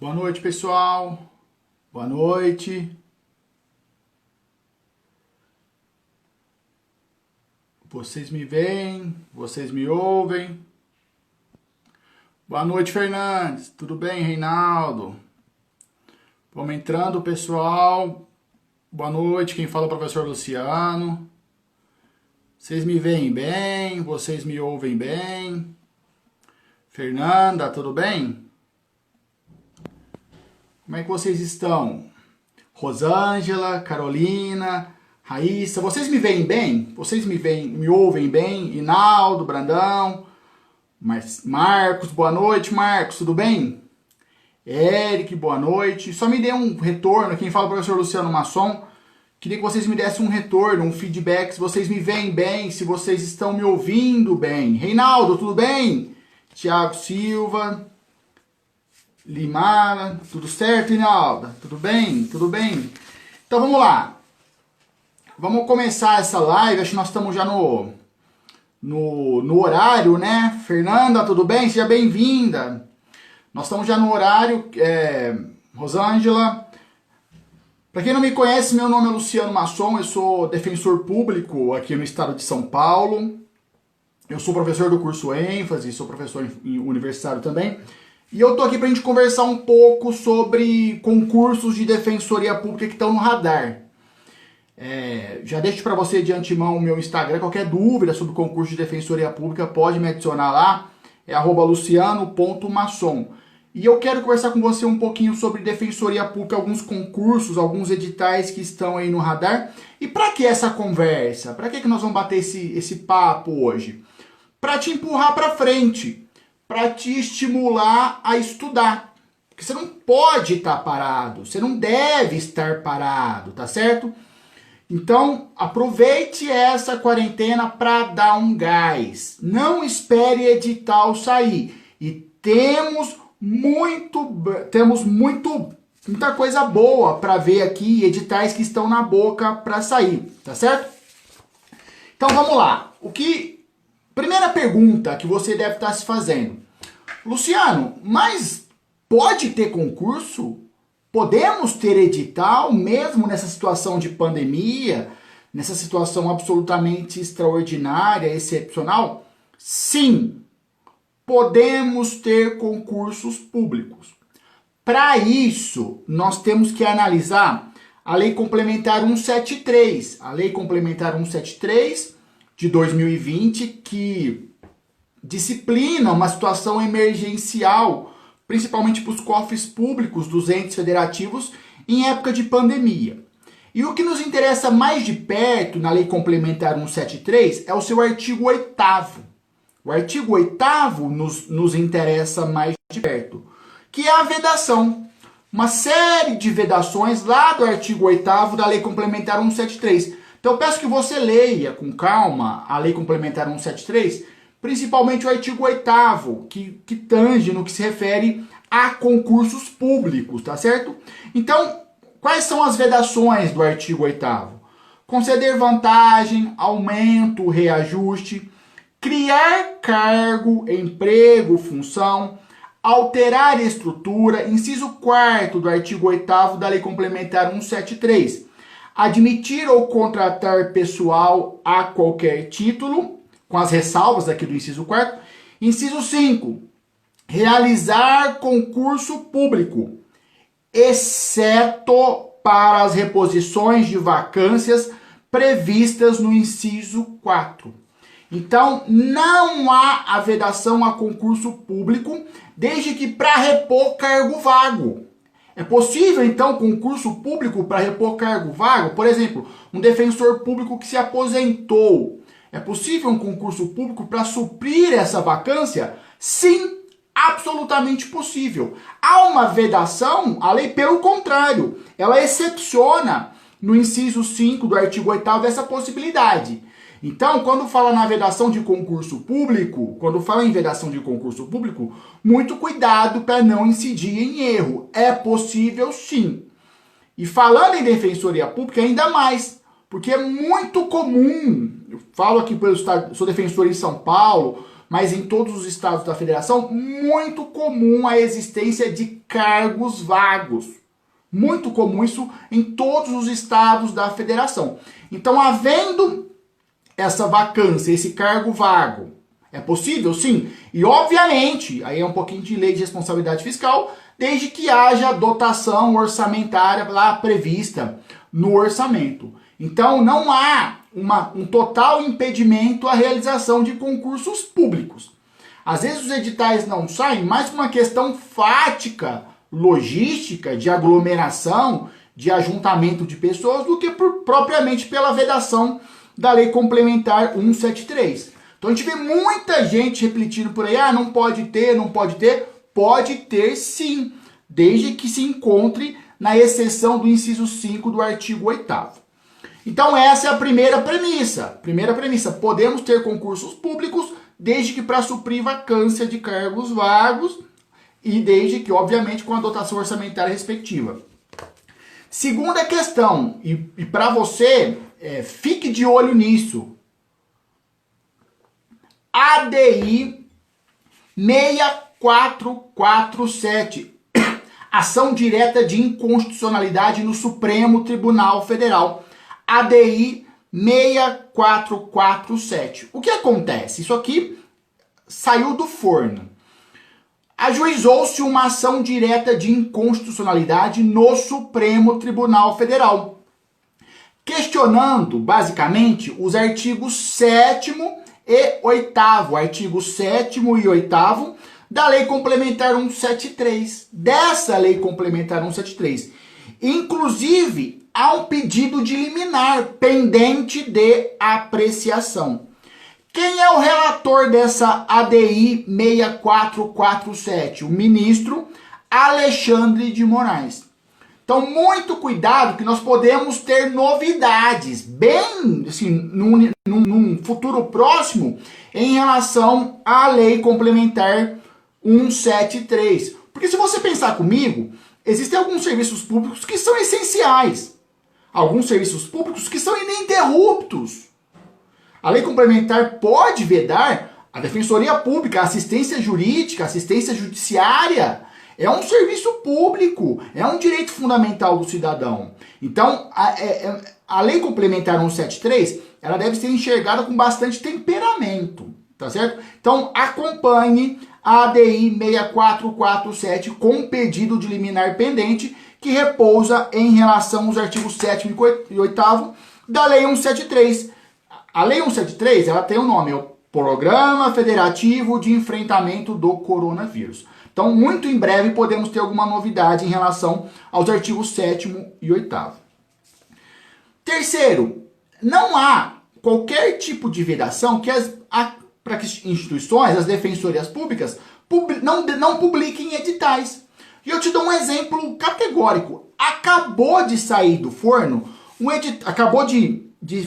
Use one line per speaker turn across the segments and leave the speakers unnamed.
Boa noite, pessoal. Boa noite. Vocês me veem? Vocês me ouvem? Boa noite, Fernandes. Tudo bem, Reinaldo? Vamos entrando, pessoal. Boa noite. Quem fala é o professor Luciano. Vocês me veem bem? Vocês me ouvem bem? Fernanda, tudo bem? Como é que vocês estão? Rosângela, Carolina, Raíssa, vocês me veem bem? Vocês me veem, me ouvem bem? Inaldo, Brandão, Marcos, boa noite, Marcos, tudo bem? Eric, boa noite. Só me dê um retorno, quem fala é professor Luciano Masson. Queria que vocês me dessem um retorno, um feedback, se vocês me veem bem, se vocês estão me ouvindo bem. Reinaldo, tudo bem? Tiago Silva, Limara, tudo certo, Inalda? Tudo bem? Tudo bem? Então vamos lá. Vamos começar essa live, acho que nós estamos já no, no, no horário, né? Fernanda, tudo bem? Seja bem-vinda. Nós estamos já no horário, é, Rosângela. Para quem não me conhece, meu nome é Luciano Masson, eu sou defensor público aqui no estado de São Paulo. Eu sou professor do curso ênfase, sou professor universitário também. E eu tô aqui pra gente conversar um pouco sobre concursos de defensoria pública que estão no radar. É, já deixo para você de antemão o meu Instagram, qualquer dúvida sobre concurso de defensoria pública pode me adicionar lá, é luciano.masson. E eu quero conversar com você um pouquinho sobre defensoria pública, alguns concursos, alguns editais que estão aí no radar. E para que essa conversa? Para que, que nós vamos bater esse, esse papo hoje? Para te empurrar para frente para te estimular a estudar. Porque você não pode estar tá parado, você não deve estar parado, tá certo? Então, aproveite essa quarentena para dar um gás. Não espere edital sair. E temos muito temos muito muita coisa boa para ver aqui, editais que estão na boca para sair, tá certo? Então vamos lá. O que Primeira pergunta que você deve estar se fazendo. Luciano, mas pode ter concurso? Podemos ter edital mesmo nessa situação de pandemia, nessa situação absolutamente extraordinária, excepcional? Sim, podemos ter concursos públicos. Para isso, nós temos que analisar a Lei Complementar 173. A Lei Complementar 173 de 2020 que disciplina uma situação emergencial, principalmente para os cofres públicos dos entes federativos em época de pandemia. E o que nos interessa mais de perto na Lei Complementar 173 é o seu artigo 8 O artigo 8 nos, nos interessa mais de perto, que é a vedação. Uma série de vedações lá do artigo 8 da Lei Complementar 173 então eu peço que você leia com calma a Lei Complementar 173, principalmente o artigo 8 que, que tange no que se refere a concursos públicos, tá certo? Então, quais são as vedações do artigo 8 Conceder vantagem, aumento, reajuste, criar cargo, emprego, função, alterar estrutura, inciso 4 do artigo 8 da Lei Complementar 173 admitir ou contratar pessoal a qualquer título, com as ressalvas aqui do inciso 4. Inciso 5. Realizar concurso público, exceto para as reposições de vacâncias previstas no inciso 4. Então, não há a vedação a concurso público, desde que para repor cargo vago. É possível, então, concurso público para repor cargo vago? Por exemplo, um defensor público que se aposentou. É possível um concurso público para suprir essa vacância? Sim, absolutamente possível. Há uma vedação, a lei, pelo contrário, ela excepciona no inciso 5 do artigo 8 essa possibilidade. Então, quando fala na vedação de concurso público, quando fala em vedação de concurso público, muito cuidado para não incidir em erro. É possível sim. E falando em defensoria pública, ainda mais, porque é muito comum, eu falo aqui pelo estado, sou defensor em São Paulo, mas em todos os estados da federação, muito comum a existência de cargos vagos. Muito comum isso em todos os estados da federação. Então, havendo essa vacância, esse cargo vago, é possível? Sim. E, obviamente, aí é um pouquinho de lei de responsabilidade fiscal, desde que haja dotação orçamentária lá prevista no orçamento. Então, não há uma, um total impedimento à realização de concursos públicos. Às vezes os editais não saem mais por uma questão fática, logística, de aglomeração, de ajuntamento de pessoas, do que por, propriamente pela vedação da Lei Complementar 173. Então a gente vê muita gente repetindo por aí, ah, não pode ter, não pode ter. Pode ter sim, desde que se encontre na exceção do inciso 5 do artigo 8 então essa é a primeira premissa. Primeira premissa, podemos ter concursos públicos desde que para suprir vacância de cargos vagos e desde que, obviamente, com a dotação orçamentária respectiva. Segunda questão, e, e para você, é, fique de olho nisso. ADI 6447. Ação direta de inconstitucionalidade no Supremo Tribunal Federal. ADI 6447. O que acontece? Isso aqui saiu do forno. Ajuizou-se uma ação direta de inconstitucionalidade no Supremo Tribunal Federal, questionando, basicamente, os artigos 7 e 8, artigo 7 e 8 da Lei Complementar 173, dessa Lei Complementar 173. Inclusive, há um pedido de liminar pendente de apreciação. Quem é o relator dessa ADI 6447? O ministro Alexandre de Moraes. Então, muito cuidado que nós podemos ter novidades, bem assim, num, num, num futuro próximo, em relação à lei complementar 173. Porque se você pensar comigo, existem alguns serviços públicos que são essenciais alguns serviços públicos que são ininterruptos. A lei complementar pode vedar a defensoria pública, a assistência jurídica, a assistência judiciária. É um serviço público, é um direito fundamental do cidadão. Então, a, é, é a lei complementar 173, ela deve ser enxergada com bastante temperamento, tá certo? Então, acompanhe a ADI 6447 com pedido de liminar pendente que repousa em relação aos artigos 7 e 8 da Lei 173. A Lei 173 ela tem um nome, é o Programa Federativo de Enfrentamento do Coronavírus. Então, muito em breve podemos ter alguma novidade em relação aos artigos 7 e 8. Terceiro, não há qualquer tipo de vedação que as para que instituições, as defensorias públicas, pub, não, não publiquem editais. E eu te dou um exemplo categórico. Acabou de sair do forno, um edit... acabou de, de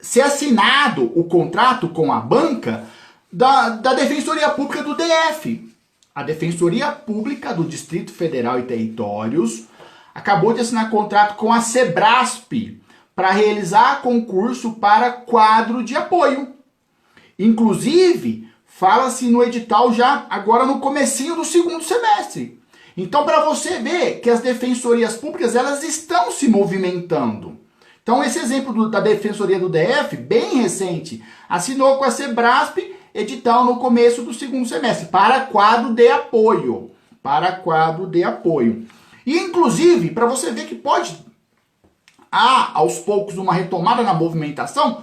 ser assinado o contrato com a banca da, da Defensoria Pública do DF. A Defensoria Pública do Distrito Federal e Territórios acabou de assinar contrato com a Sebrasp para realizar concurso para quadro de apoio. Inclusive, fala-se no edital já agora no comecinho do segundo semestre. Então, para você ver que as defensorias públicas elas estão se movimentando. Então, esse exemplo do, da defensoria do DF, bem recente, assinou com a Sebrasp edital no começo do segundo semestre para quadro de apoio, para quadro de apoio. E inclusive, para você ver que pode há aos poucos uma retomada na movimentação,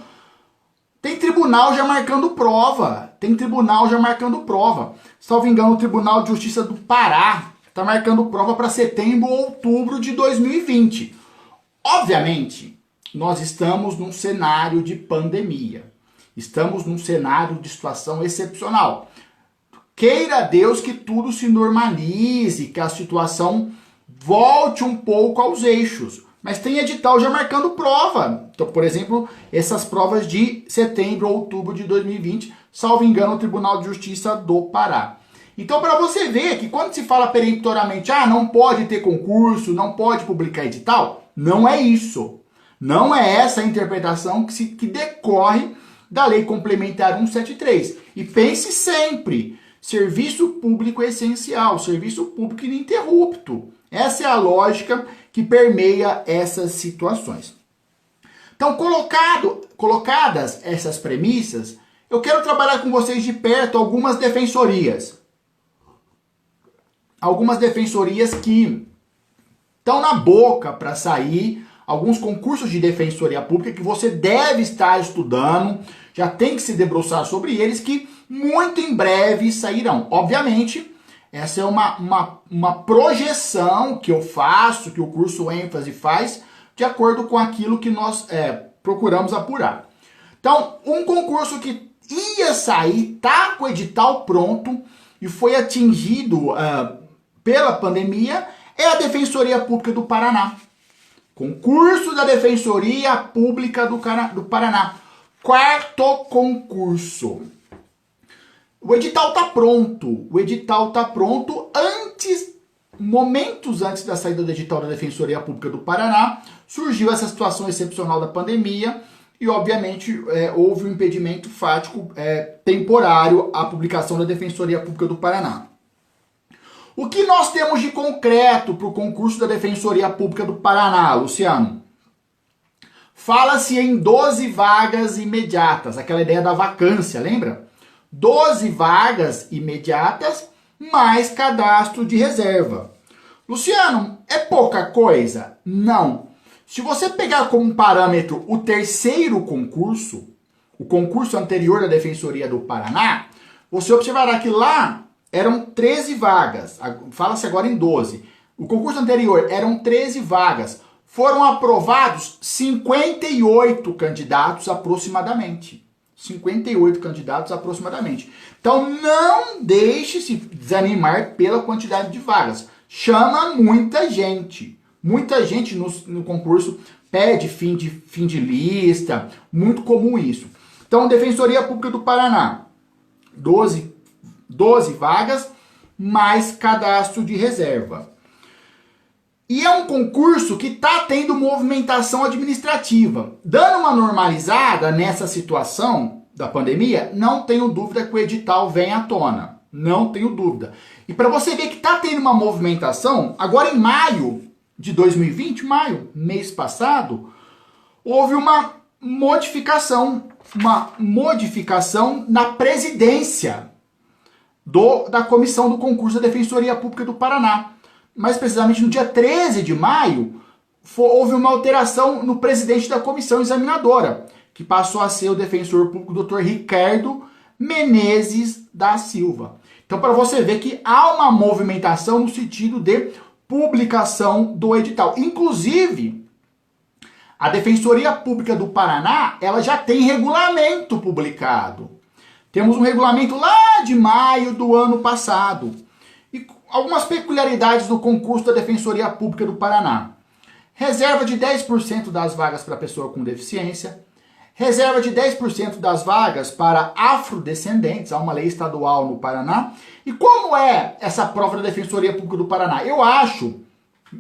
tem tribunal já marcando prova. Tem tribunal já marcando prova. Salvo engano, o Tribunal de Justiça do Pará está marcando prova para setembro ou outubro de 2020. Obviamente, nós estamos num cenário de pandemia. Estamos num cenário de situação excepcional. Queira Deus que tudo se normalize, que a situação volte um pouco aos eixos. Mas tem edital já marcando prova. Então, por exemplo, essas provas de setembro ou outubro de 2020, salvo engano, o Tribunal de Justiça do Pará. Então, para você ver que quando se fala peremptoramente, ah, não pode ter concurso, não pode publicar edital, não é isso. Não é essa a interpretação que, se, que decorre da Lei Complementar 173. E pense sempre: serviço público é essencial, serviço público ininterrupto. Essa é a lógica que permeia essas situações. Então, colocado, colocadas essas premissas, eu quero trabalhar com vocês de perto algumas defensorias. Algumas defensorias que estão na boca para sair, alguns concursos de defensoria pública que você deve estar estudando, já tem que se debruçar sobre eles, que muito em breve sairão. Obviamente, essa é uma, uma, uma projeção que eu faço, que o curso ênfase faz, de acordo com aquilo que nós é, procuramos apurar. Então, um concurso que ia sair, tá com o edital pronto e foi atingido uh, pela pandemia, é a Defensoria Pública do Paraná. Concurso da Defensoria Pública do, Cana do Paraná. Quarto concurso. O edital tá pronto. O edital tá pronto antes, momentos antes da saída do edital da Defensoria Pública do Paraná, surgiu essa situação excepcional da pandemia e, obviamente, é, houve um impedimento fático é, temporário à publicação da Defensoria Pública do Paraná. O que nós temos de concreto para o concurso da Defensoria Pública do Paraná, Luciano? Fala-se em 12 vagas imediatas, aquela ideia da vacância, lembra? 12 vagas imediatas mais cadastro de reserva. Luciano, é pouca coisa? Não. Se você pegar como parâmetro o terceiro concurso, o concurso anterior da Defensoria do Paraná, você observará que lá eram 13 vagas. Fala-se agora em 12. O concurso anterior eram 13 vagas. Foram aprovados 58 candidatos aproximadamente. 58 candidatos aproximadamente. Então não deixe se desanimar pela quantidade de vagas. Chama muita gente. Muita gente no, no concurso pede fim de, fim de lista. Muito comum isso. Então, Defensoria Pública do Paraná, 12, 12 vagas, mais cadastro de reserva. E é um concurso que está tendo movimentação administrativa. Dando uma normalizada nessa situação da pandemia, não tenho dúvida que o edital vem à tona. Não tenho dúvida. E para você ver que está tendo uma movimentação, agora em maio de 2020, maio, mês passado, houve uma modificação, uma modificação na presidência do, da comissão do concurso da Defensoria Pública do Paraná mais precisamente no dia 13 de maio, houve uma alteração no presidente da comissão examinadora, que passou a ser o defensor público Dr. Ricardo Menezes da Silva. Então, para você ver que há uma movimentação no sentido de publicação do edital. Inclusive, a Defensoria Pública do Paraná, ela já tem regulamento publicado. Temos um regulamento lá de maio do ano passado algumas peculiaridades do concurso da Defensoria Pública do Paraná. Reserva de 10% das vagas para pessoa com deficiência. Reserva de 10% das vagas para afrodescendentes, há uma lei estadual no Paraná. E como é essa prova da Defensoria Pública do Paraná? Eu acho,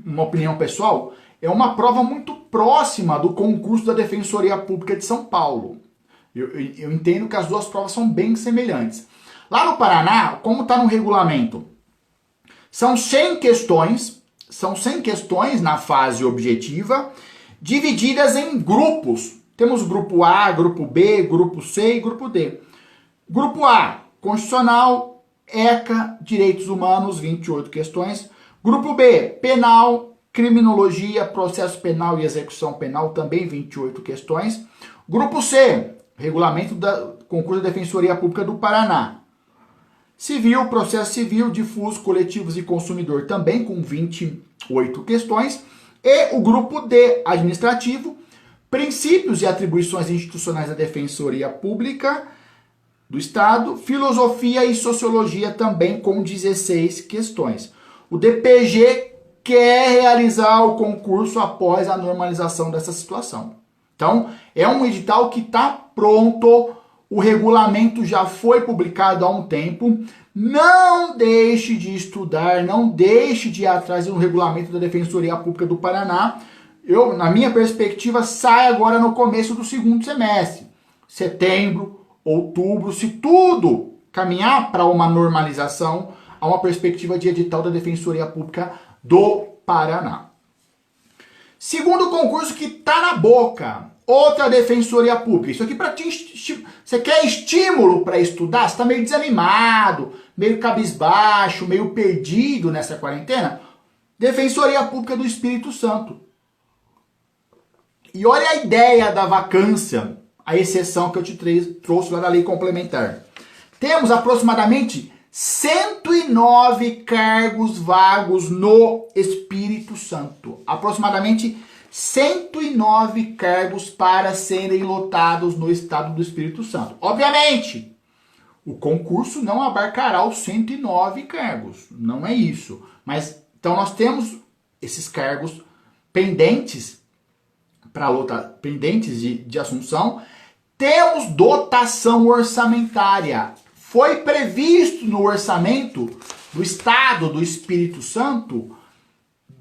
uma opinião pessoal, é uma prova muito próxima do concurso da Defensoria Pública de São Paulo. Eu, eu, eu entendo que as duas provas são bem semelhantes. Lá no Paraná, como está no regulamento, são 100 questões, são 100 questões na fase objetiva, divididas em grupos. Temos grupo A, grupo B, grupo C e grupo D. Grupo A, constitucional, ECA, direitos humanos, 28 questões. Grupo B, penal, criminologia, processo penal e execução penal, também 28 questões. Grupo C, regulamento da concurso da Defensoria Pública do Paraná, Civil, processo civil, difuso, coletivos e consumidor também com 28 questões. E o grupo D, administrativo, princípios e atribuições institucionais da Defensoria Pública do Estado, filosofia e sociologia também com 16 questões. O DPG quer realizar o concurso após a normalização dessa situação. Então, é um edital que está pronto o regulamento já foi publicado há um tempo. Não deixe de estudar, não deixe de ir atrás do regulamento da Defensoria Pública do Paraná. Eu, na minha perspectiva, sai agora no começo do segundo semestre, setembro, outubro, se tudo caminhar para uma normalização, há uma perspectiva de edital da Defensoria Pública do Paraná. Segundo concurso que tá na boca, outra defensoria pública. Isso aqui para ti, você quer estímulo para estudar? Você tá meio desanimado, meio cabisbaixo, meio perdido nessa quarentena? Defensoria Pública do Espírito Santo. E olha a ideia da vacância, a exceção que eu te trouxe lá da lei complementar. Temos aproximadamente 109 cargos vagos no Espírito Santo. Aproximadamente 109 cargos para serem lotados no estado do Espírito Santo. Obviamente, o concurso não abarcará os 109 cargos, não é isso. Mas então nós temos esses cargos pendentes para lotar, pendentes de, de assunção. Temos dotação orçamentária foi previsto no orçamento do Estado do Espírito Santo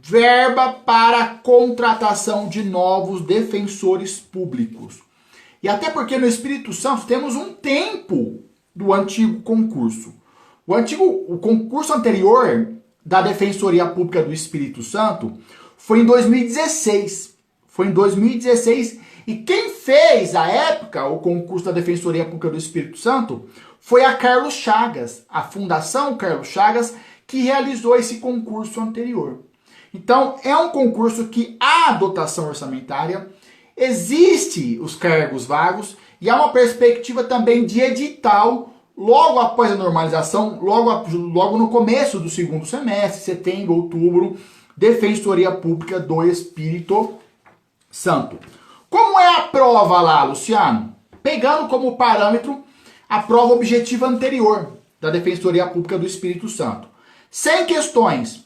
verba para contratação de novos defensores públicos. E até porque no Espírito Santo temos um tempo do antigo concurso. O antigo o concurso anterior da Defensoria Pública do Espírito Santo foi em 2016. Foi em 2016 e quem fez à época o concurso da Defensoria Pública do Espírito Santo foi a Carlos Chagas, a Fundação Carlos Chagas, que realizou esse concurso anterior. Então, é um concurso que há dotação orçamentária, existe os cargos vagos e há uma perspectiva também de edital logo após a normalização, logo, logo no começo do segundo semestre, setembro, outubro, Defensoria Pública do Espírito Santo. Como é a prova lá, Luciano? Pegando como parâmetro a prova objetiva anterior da Defensoria Pública do Espírito Santo. 100 questões,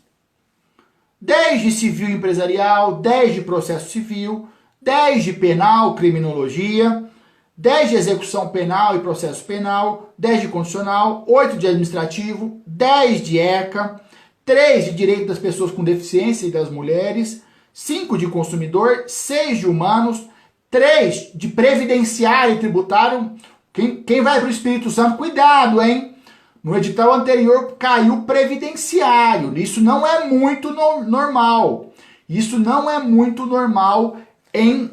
10 de civil empresarial, 10 de processo civil, 10 de penal, criminologia, 10 de execução penal e processo penal, 10 de condicional, 8 de administrativo, 10 de ECA, 3 de direito das pessoas com deficiência e das mulheres, 5 de consumidor, 6 de humanos, 3 de previdenciário e tributário, quem, quem vai para o Espírito Santo, cuidado, hein? No edital anterior caiu previdenciário. Isso não é muito no, normal. Isso não é muito normal em,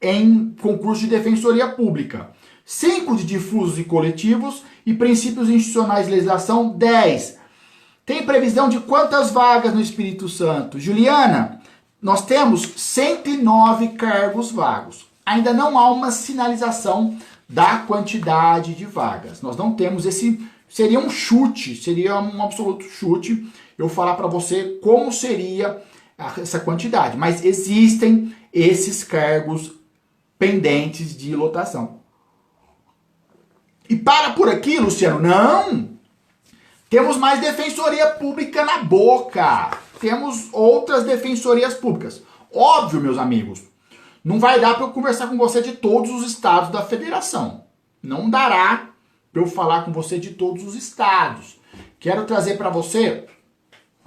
em concurso de defensoria pública. 5 de difusos e coletivos e princípios institucionais de legislação 10. Tem previsão de quantas vagas no Espírito Santo? Juliana, nós temos 109 cargos vagos. Ainda não há uma sinalização da quantidade de vagas. Nós não temos esse. Seria um chute, seria um absoluto chute eu falar para você como seria essa quantidade. Mas existem esses cargos pendentes de lotação. E para por aqui, Luciano? Não! Temos mais defensoria pública na boca. Temos outras defensorias públicas. Óbvio, meus amigos, não vai dar para eu conversar com você de todos os estados da federação. Não dará para eu falar com você de todos os estados. Quero trazer para você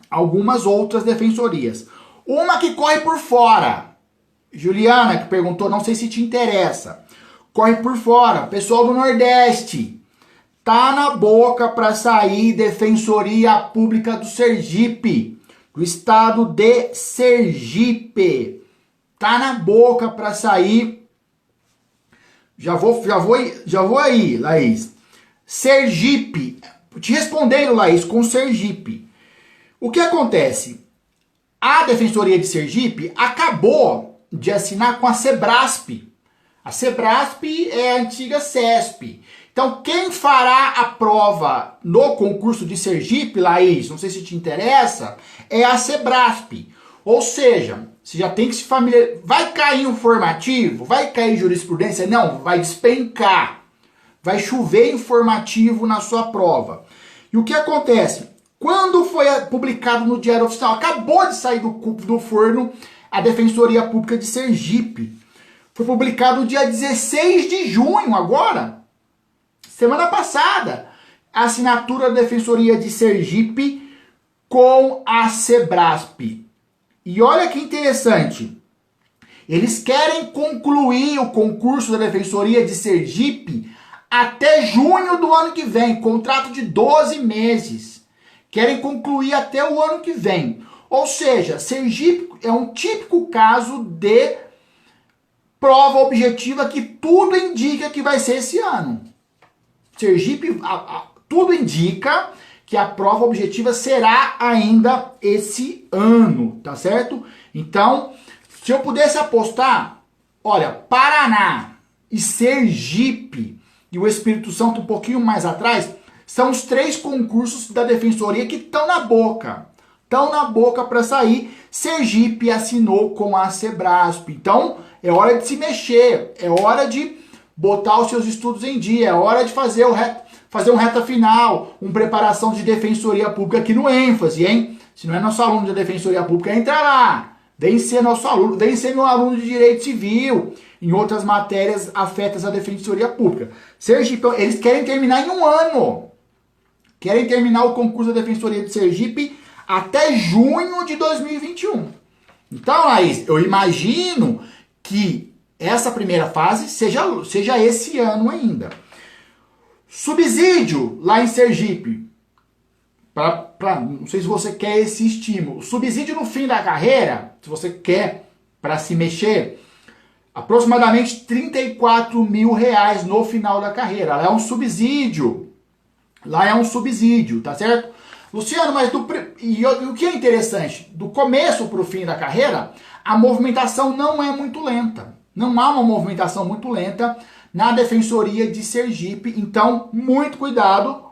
algumas outras defensorias. Uma que corre por fora. Juliana, que perguntou, não sei se te interessa. Corre por fora. Pessoal do Nordeste. Tá na boca para sair Defensoria Pública do Sergipe. Do estado de Sergipe tá na boca para sair. Já vou, já vou, já vou aí, Laís. Sergipe. Te respondendo, Laís, com Sergipe. O que acontece? A Defensoria de Sergipe acabou de assinar com a Sebrasp. A Sebrasp é a antiga CESP. Então, quem fará a prova no concurso de Sergipe, Laís, não sei se te interessa, é a Sebrasp. Ou seja, você já tem que se familiarizar. Vai cair um formativo? Vai cair jurisprudência? Não, vai despencar. Vai chover informativo na sua prova. E o que acontece? Quando foi publicado no Diário Oficial, acabou de sair do, do forno a Defensoria Pública de Sergipe. Foi publicado no dia 16 de junho, agora, semana passada, a assinatura da Defensoria de Sergipe com a Sebrasp. E olha que interessante. Eles querem concluir o concurso da Defensoria de Sergipe até junho do ano que vem, contrato de 12 meses. Querem concluir até o ano que vem. Ou seja, Sergipe é um típico caso de prova objetiva que tudo indica que vai ser esse ano. Sergipe, a, a, tudo indica que a prova objetiva será ainda esse ano, tá certo? Então, se eu pudesse apostar, olha, Paraná e Sergipe e o Espírito Santo um pouquinho mais atrás, são os três concursos da defensoria que estão na boca. Estão na boca para sair. Sergipe assinou com a Sebrasp. Então, é hora de se mexer, é hora de botar os seus estudos em dia, é hora de fazer o re... fazer um reta final, uma preparação de defensoria pública aqui no ênfase, hein? Se não é nosso aluno de defensoria pública, entra lá. Vem ser nosso aluno, vem ser meu aluno de direito civil, em outras matérias afetas à defensoria pública. Sergipe, eles querem terminar em um ano. Querem terminar o concurso da defensoria de Sergipe até junho de 2021. Então, Laís, eu imagino que essa primeira fase seja, seja esse ano ainda. Subsídio lá em Sergipe. Pra, pra, não sei se você quer esse estímulo. Subsídio no fim da carreira, se você quer para se mexer, aproximadamente 34 mil reais no final da carreira. Lá é um subsídio. Lá é um subsídio, tá certo? Luciano, mas do, e, o que é interessante? Do começo para o fim da carreira, a movimentação não é muito lenta. Não há uma movimentação muito lenta na Defensoria de Sergipe. Então, muito cuidado.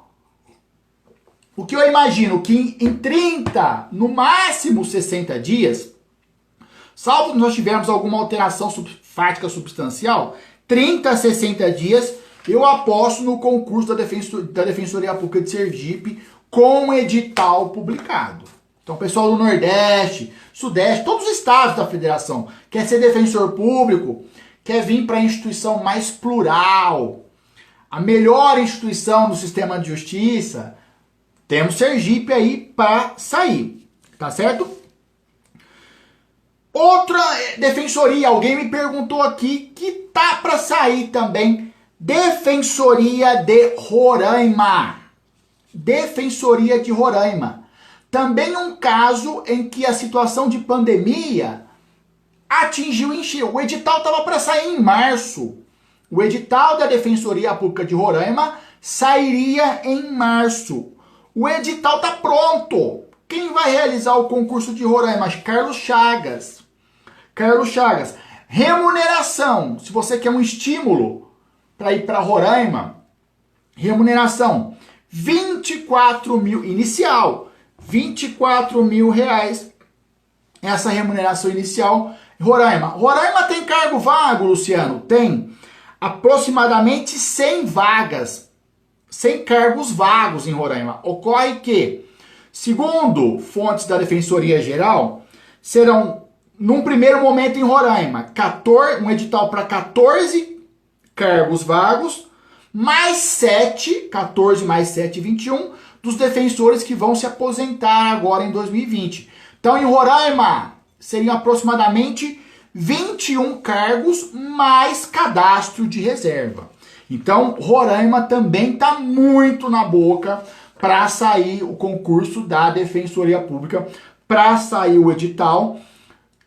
O que eu imagino que em 30, no máximo 60 dias, salvo nós tivermos alguma alteração fática substancial, 30 a 60 dias, eu aposto no concurso da, da Defensoria Pública de Sergipe com edital publicado. Então, pessoal do Nordeste, Sudeste, todos os estados da federação, quer ser defensor público, quer vir para a instituição mais plural, a melhor instituição do sistema de justiça, temos Sergipe aí para sair, tá certo? Outra defensoria, alguém me perguntou aqui que tá para sair também, Defensoria de Roraima. Defensoria de Roraima. Também um caso em que a situação de pandemia atingiu encheu. O edital estava para sair em março. O edital da Defensoria Pública de Roraima sairia em março. O edital está pronto. Quem vai realizar o concurso de Roraima? Carlos Chagas. Carlos Chagas. Remuneração. Se você quer um estímulo para ir para Roraima, remuneração 24 mil inicial, 24 mil reais essa remuneração inicial Roraima. Roraima tem cargo vago, Luciano? Tem aproximadamente 100 vagas, 100 cargos vagos em Roraima. Ocorre que, segundo fontes da Defensoria Geral, serão, num primeiro momento em Roraima, 14, um edital para 14 cargos vagos, mais 7, 14 mais 7, 21, dos defensores que vão se aposentar agora em 2020. Então, em Roraima, seriam aproximadamente 21 cargos mais cadastro de reserva. Então, Roraima também está muito na boca para sair o concurso da Defensoria Pública, para sair o edital.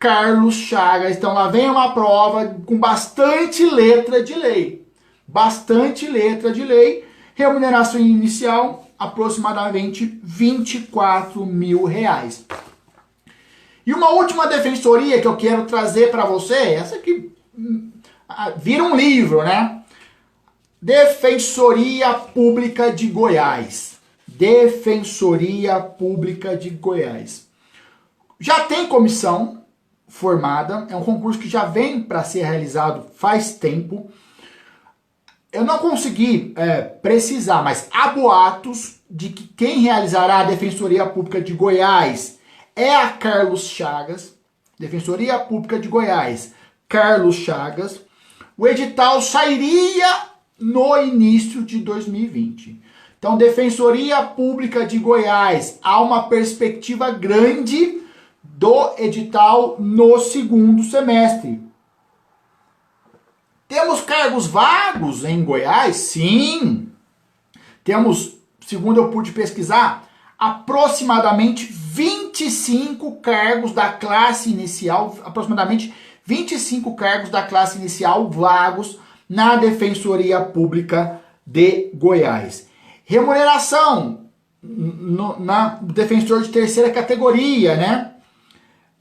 Carlos Chagas, então lá vem uma prova com bastante letra de lei bastante letra de lei, remuneração inicial aproximadamente 24 mil reais. E uma última defensoria que eu quero trazer para você, essa que hum, vira um livro, né? Defensoria Pública de Goiás. Defensoria Pública de Goiás. Já tem comissão formada, é um concurso que já vem para ser realizado faz tempo. Eu não consegui é, precisar, mas há boatos de que quem realizará a Defensoria Pública de Goiás é a Carlos Chagas. Defensoria Pública de Goiás, Carlos Chagas. O edital sairia no início de 2020. Então, Defensoria Pública de Goiás, há uma perspectiva grande do edital no segundo semestre. Temos cargos vagos em Goiás? Sim. Temos, segundo eu pude pesquisar, aproximadamente 25 cargos da classe inicial, aproximadamente 25 cargos da classe inicial vagos na Defensoria Pública de Goiás. Remuneração no, na defensor de terceira categoria, né?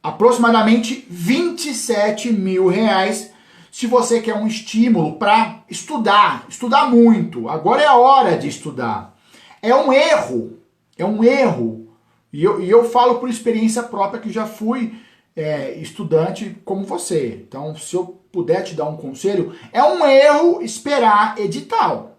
Aproximadamente 27 mil reais se você quer um estímulo para estudar, estudar muito. Agora é a hora de estudar. É um erro, é um erro. E eu, e eu falo por experiência própria que já fui é, estudante como você. Então, se eu puder te dar um conselho, é um erro esperar edital.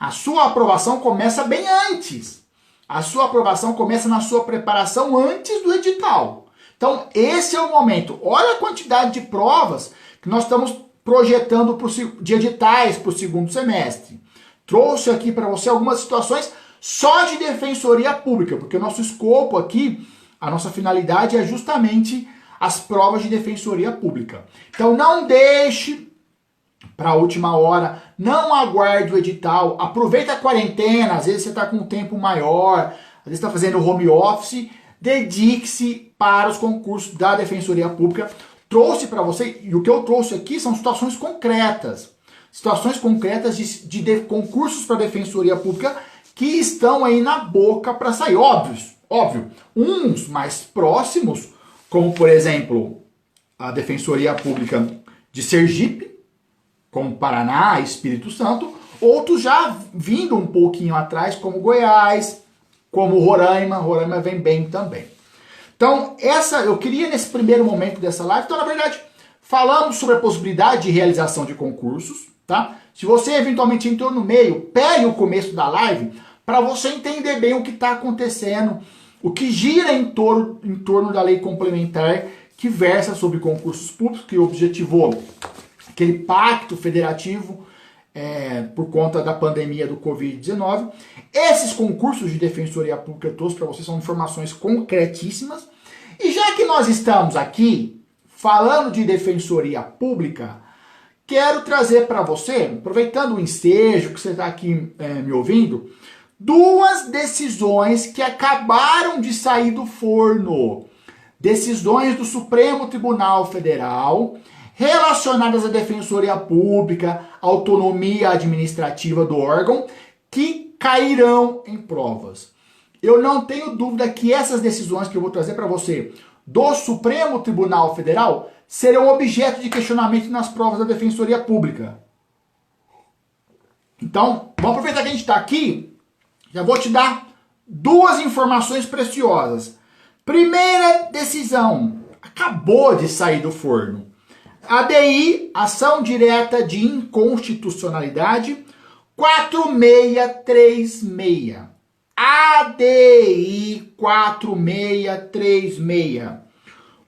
A sua aprovação começa bem antes. A sua aprovação começa na sua preparação antes do edital. Então, esse é o momento. Olha a quantidade de provas que nós estamos projetando pro, de editais para o segundo semestre. Trouxe aqui para você algumas situações só de defensoria pública, porque o nosso escopo aqui, a nossa finalidade é justamente as provas de defensoria pública. Então, não deixe para a última hora. Não aguarde o edital. Aproveita a quarentena, às vezes você está com um tempo maior, às vezes está fazendo home office. Dedique-se para os concursos da Defensoria Pública. Trouxe para você, e o que eu trouxe aqui são situações concretas. Situações concretas de, de, de concursos para a Defensoria Pública que estão aí na boca para sair. Óbvios, óbvio. Uns mais próximos, como por exemplo a Defensoria Pública de Sergipe, como Paraná, Espírito Santo, outros já vindo um pouquinho atrás, como Goiás, como Roraima, Roraima vem bem também. Então, essa eu queria nesse primeiro momento dessa live, então na verdade, falamos sobre a possibilidade de realização de concursos, tá? Se você eventualmente entrou no meio, pegue o começo da live para você entender bem o que está acontecendo, o que gira em torno, em torno da lei complementar que versa sobre concursos públicos, que objetivou aquele pacto federativo é, por conta da pandemia do Covid-19. Esses concursos de defensoria pública eu trouxe para vocês são informações concretíssimas. E já que nós estamos aqui falando de defensoria pública, quero trazer para você, aproveitando o ensejo que você está aqui é, me ouvindo, duas decisões que acabaram de sair do forno. Decisões do Supremo Tribunal Federal relacionadas à defensoria pública, autonomia administrativa do órgão, que cairão em provas. Eu não tenho dúvida que essas decisões que eu vou trazer para você do Supremo Tribunal Federal serão objeto de questionamento nas provas da defensoria pública. Então, vamos aproveitar que a gente está aqui, já vou te dar duas informações preciosas. Primeira decisão, acabou de sair do forno. ADI, ação direta de inconstitucionalidade, 4636. ADI 4636.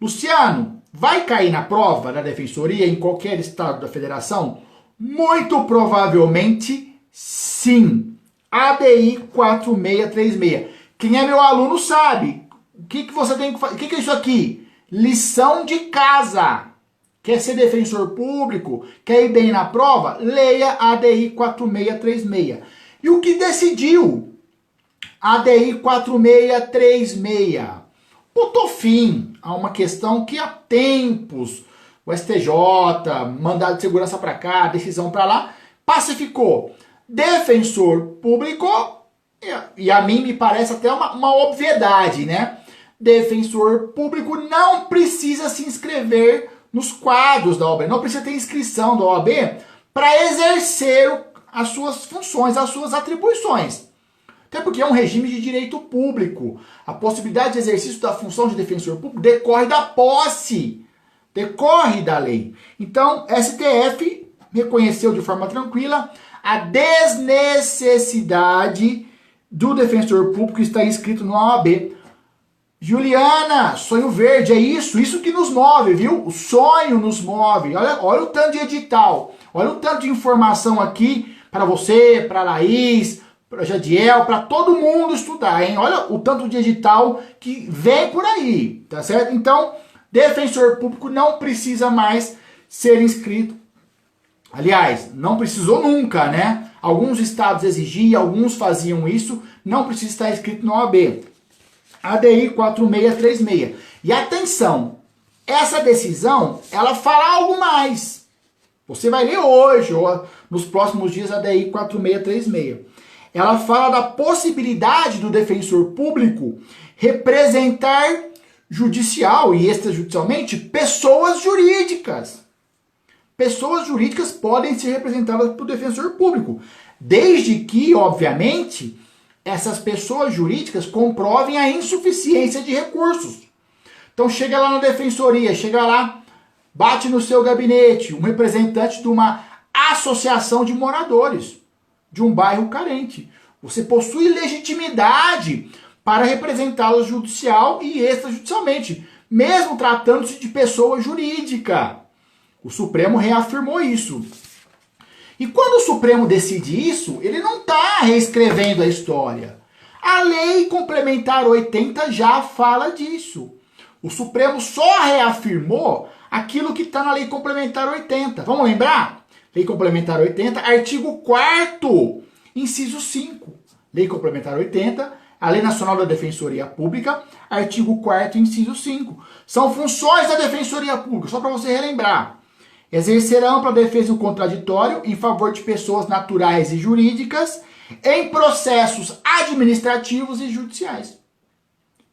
Luciano, vai cair na prova da defensoria em qualquer estado da federação? Muito provavelmente sim. ADI 4636. Quem é meu aluno sabe. O que, que você tem que fazer? O que, que é isso aqui? Lição de casa. Quer ser defensor público? Quer ir bem na prova? Leia a ADI 4636. E o que decidiu? ADI 4636. Botou fim a uma questão que há tempos o STJ, mandado de segurança para cá, decisão para lá, pacificou. Defensor público, e a mim me parece até uma, uma obviedade, né? Defensor público não precisa se inscrever nos quadros da OAB. Não precisa ter inscrição da OAB para exercer as suas funções, as suas atribuições. Até porque é um regime de direito público. A possibilidade de exercício da função de defensor público decorre da posse, decorre da lei. Então, STF reconheceu de forma tranquila a desnecessidade do defensor público estar inscrito no OAB Juliana, sonho verde, é isso, isso que nos move, viu? O sonho nos move. Olha, olha o tanto de edital, olha o tanto de informação aqui para você, para Laís, para Jadiel, para todo mundo estudar, hein? Olha o tanto de edital que vem por aí, tá certo? Então, defensor público não precisa mais ser inscrito Aliás, não precisou nunca, né? Alguns estados exigiam, alguns faziam isso, não precisa estar escrito na OAB. ADI 4636. E atenção, essa decisão, ela fala algo mais. Você vai ler hoje ou nos próximos dias a DI 4636. Ela fala da possibilidade do defensor público representar judicial e extrajudicialmente pessoas jurídicas. Pessoas jurídicas podem ser representadas por defensor público, desde que, obviamente, essas pessoas jurídicas comprovem a insuficiência de recursos. Então chega lá na defensoria, chega lá, bate no seu gabinete um representante de uma associação de moradores de um bairro carente. Você possui legitimidade para representá-los judicial e extrajudicialmente, mesmo tratando-se de pessoa jurídica. O Supremo reafirmou isso. E quando o Supremo decide isso, ele não está reescrevendo a história. A Lei Complementar 80 já fala disso. O Supremo só reafirmou aquilo que está na Lei Complementar 80. Vamos lembrar? Lei Complementar 80, artigo 4 inciso 5. Lei Complementar 80, a Lei Nacional da Defensoria Pública, artigo 4 inciso 5. São funções da Defensoria Pública, só para você relembrar. Exercer ampla defesa e o contraditório em favor de pessoas naturais e jurídicas em processos administrativos e judiciais.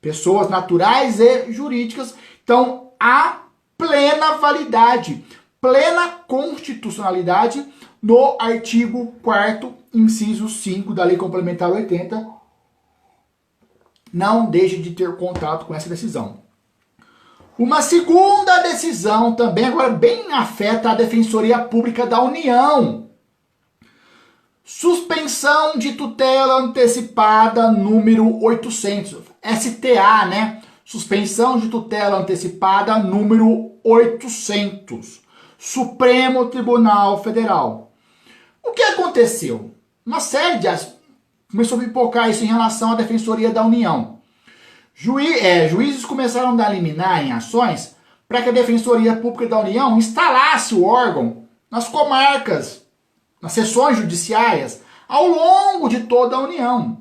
Pessoas naturais e jurídicas. Então, há plena validade, plena constitucionalidade no artigo 4 inciso 5 da Lei Complementar 80. Não deixe de ter contato com essa decisão. Uma segunda decisão também agora bem afeta a Defensoria Pública da União. Suspensão de tutela antecipada número 800, STA, né? Suspensão de tutela antecipada número 800. Supremo Tribunal Federal. O que aconteceu? Uma série de começou a pipocar isso em relação à Defensoria da União. Juiz, é, juízes começaram a dar liminar em ações para que a Defensoria Pública da União instalasse o órgão nas comarcas, nas sessões judiciárias, ao longo de toda a União.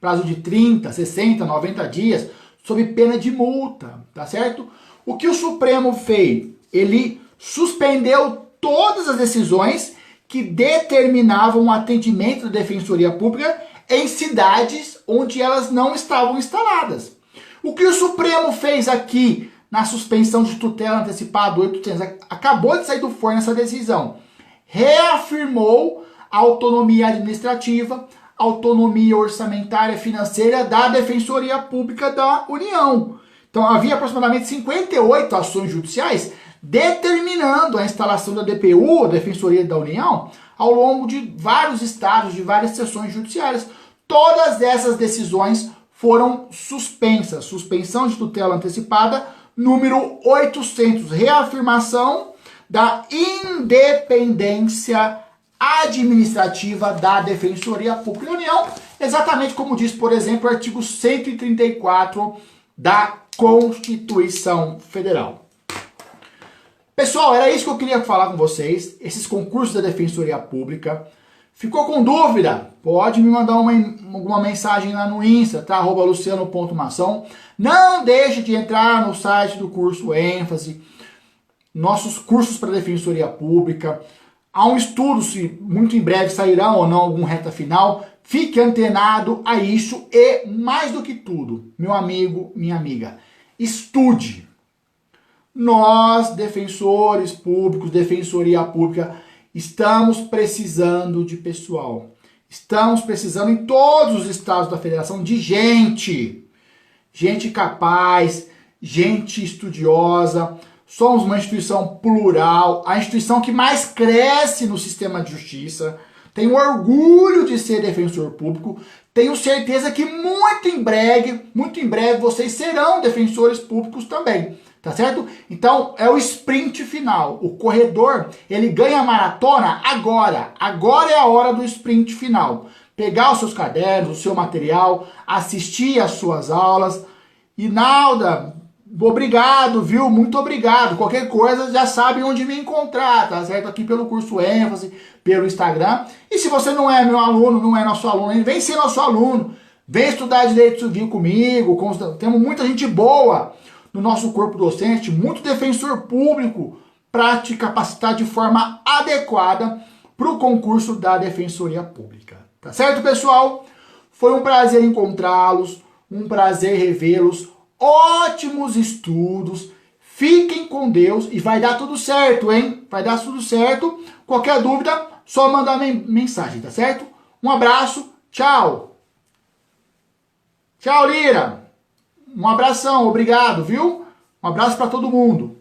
Prazo de 30, 60, 90 dias, sob pena de multa, tá certo? O que o Supremo fez? Ele suspendeu todas as decisões que determinavam o atendimento da Defensoria Pública em cidades onde elas não estavam instaladas. O que o Supremo fez aqui na suspensão de tutela antecipada 800 acabou de sair do forno essa decisão. Reafirmou a autonomia administrativa, autonomia orçamentária financeira da Defensoria Pública da União. Então havia aproximadamente 58 ações judiciais determinando a instalação da DPU, Defensoria da União, ao longo de vários estados, de várias sessões judiciárias. Todas essas decisões foram suspensas. Suspensão de tutela antecipada, número 800, reafirmação da independência administrativa da Defensoria Pública da União, exatamente como diz, por exemplo, o artigo 134 da Constituição Federal. Pessoal, era isso que eu queria falar com vocês. Esses concursos da Defensoria Pública. Ficou com dúvida? Pode me mandar uma, mensagem lá no Insta, tá? Arroba luciano.mação. Não deixe de entrar no site do curso ênfase, nossos cursos para Defensoria Pública. Há um estudo se muito em breve sairá ou não algum reta final. Fique antenado a isso e, mais do que tudo, meu amigo, minha amiga, estude nós, defensores públicos, defensoria pública, estamos precisando de pessoal. Estamos precisando em todos os estados da federação de gente. Gente capaz, gente estudiosa. Somos uma instituição plural, a instituição que mais cresce no sistema de justiça. Tenho orgulho de ser defensor público. Tenho certeza que muito em breve, muito em breve vocês serão defensores públicos também tá certo? Então é o sprint final. O corredor ele ganha a maratona agora. Agora é a hora do sprint final. Pegar os seus cadernos, o seu material, assistir às suas aulas nada obrigado, viu? Muito obrigado. Qualquer coisa já sabe onde me encontrar, tá certo? Aqui pelo curso ênfase, pelo Instagram. E se você não é meu aluno, não é nosso aluno, vem ser nosso aluno. Vem estudar direito civil comigo. Temos muita gente boa no nosso corpo docente, muito defensor público para te capacitar de forma adequada para o concurso da Defensoria Pública. Tá certo, pessoal? Foi um prazer encontrá-los, um prazer revê-los. Ótimos estudos. Fiquem com Deus e vai dar tudo certo, hein? Vai dar tudo certo. Qualquer dúvida, só mandar mensagem, tá certo? Um abraço, tchau. Tchau, Lira. Um abração, obrigado, viu? Um abraço para todo mundo.